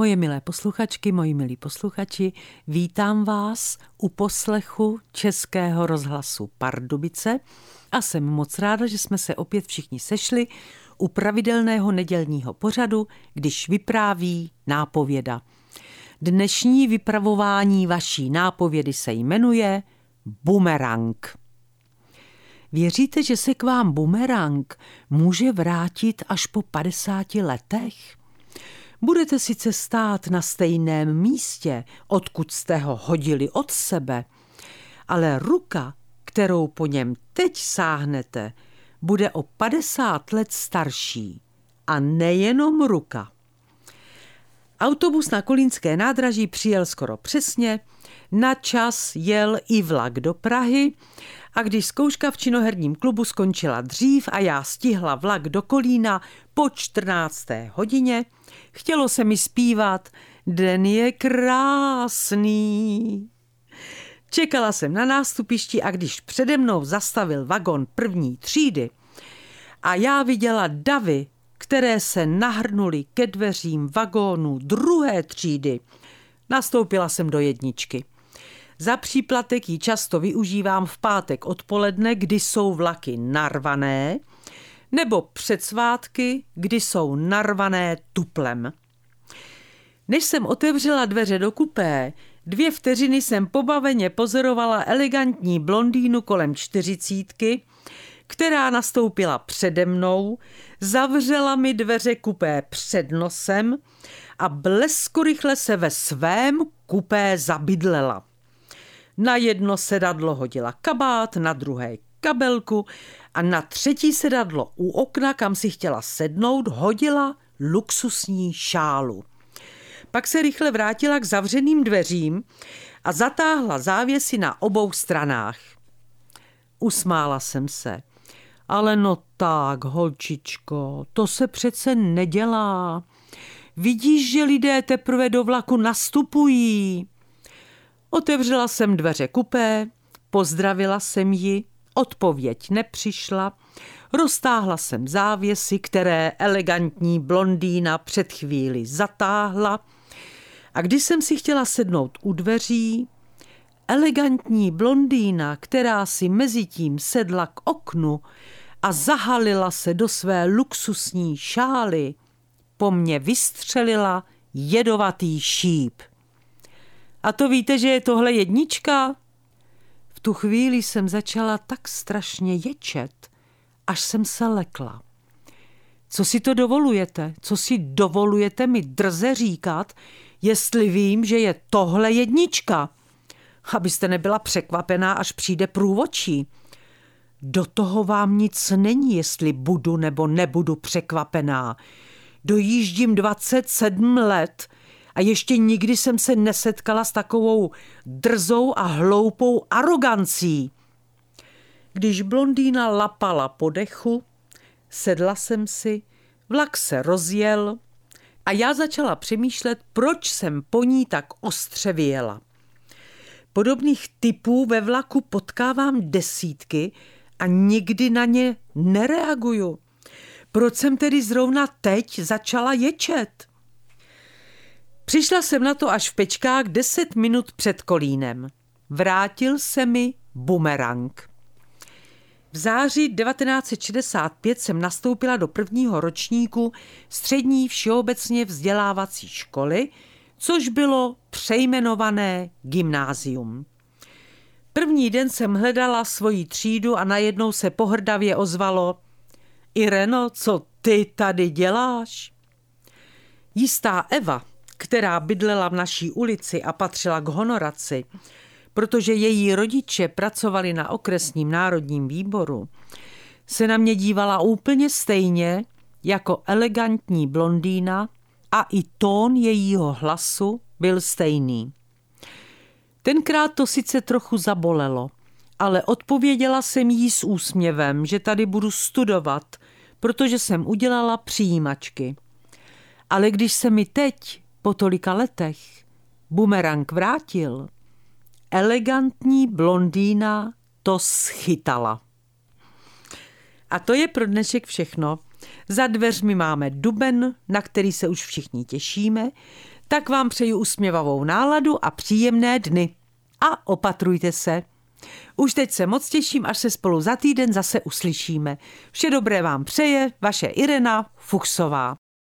Moje milé posluchačky, moji milí posluchači, vítám vás u poslechu Českého rozhlasu Pardubice a jsem moc ráda, že jsme se opět všichni sešli u pravidelného nedělního pořadu, když vypráví nápověda. Dnešní vypravování vaší nápovědy se jmenuje Bumerang. Věříte, že se k vám bumerang může vrátit až po 50 letech? Budete sice stát na stejném místě, odkud jste ho hodili od sebe, ale ruka, kterou po něm teď sáhnete, bude o 50 let starší. A nejenom ruka. Autobus na Kolínské nádraží přijel skoro přesně, na čas jel i vlak do Prahy a když zkouška v činoherním klubu skončila dřív a já stihla vlak do Kolína po 14. hodině, chtělo se mi zpívat Den je krásný. Čekala jsem na nástupišti a když přede mnou zastavil vagon první třídy a já viděla davy, které se nahrnuly ke dveřím vagónu druhé třídy, nastoupila jsem do jedničky. Za příplatek ji často využívám v pátek odpoledne, kdy jsou vlaky narvané, nebo před svátky, kdy jsou narvané tuplem. Než jsem otevřela dveře do kupé, dvě vteřiny jsem pobaveně pozorovala elegantní blondýnu kolem čtyřicítky, která nastoupila přede mnou, zavřela mi dveře kupé před nosem a bleskorychle se ve svém kupé zabydlela. Na jedno sedadlo hodila kabát, na druhé kabelku a na třetí sedadlo u okna, kam si chtěla sednout, hodila luxusní šálu. Pak se rychle vrátila k zavřeným dveřím a zatáhla závěsy na obou stranách. Usmála jsem se. Ale no tak, holčičko, to se přece nedělá. Vidíš, že lidé teprve do vlaku nastupují. Otevřela jsem dveře kupé, pozdravila jsem ji, odpověď nepřišla, roztáhla jsem závěsy, které elegantní blondýna před chvíli zatáhla a když jsem si chtěla sednout u dveří, elegantní blondýna, která si mezi tím sedla k oknu a zahalila se do své luxusní šály, po mně vystřelila jedovatý šíp. A to víte, že je tohle jednička? V tu chvíli jsem začala tak strašně ječet, až jsem se lekla. Co si to dovolujete? Co si dovolujete mi drze říkat, jestli vím, že je tohle jednička? Abyste nebyla překvapená, až přijde průvočí. Do toho vám nic není, jestli budu nebo nebudu překvapená. Dojíždím 27 let a ještě nikdy jsem se nesetkala s takovou drzou a hloupou arogancí. Když blondýna lapala po dechu, sedla jsem si, vlak se rozjel a já začala přemýšlet, proč jsem po ní tak ostře vyjela. Podobných typů ve vlaku potkávám desítky a nikdy na ně nereaguju. Proč jsem tedy zrovna teď začala ječet? Přišla jsem na to až v pečkách deset minut před kolínem. Vrátil se mi bumerang. V září 1965 jsem nastoupila do prvního ročníku střední všeobecně vzdělávací školy, což bylo přejmenované gymnázium. První den jsem hledala svoji třídu a najednou se pohrdavě ozvalo Ireno, co ty tady děláš? Jistá Eva, která bydlela v naší ulici a patřila k honoraci, protože její rodiče pracovali na okresním národním výboru, se na mě dívala úplně stejně jako elegantní blondýna a i tón jejího hlasu byl stejný. Tenkrát to sice trochu zabolelo, ale odpověděla jsem jí s úsměvem, že tady budu studovat, protože jsem udělala přijímačky. Ale když se mi teď po tolika letech bumerang vrátil, elegantní blondýna to schytala. A to je pro dnešek všechno. Za dveřmi máme duben, na který se už všichni těšíme, tak vám přeju usměvavou náladu a příjemné dny. A opatrujte se. Už teď se moc těším, až se spolu za týden zase uslyšíme. Vše dobré vám přeje, vaše Irena Fuchsová.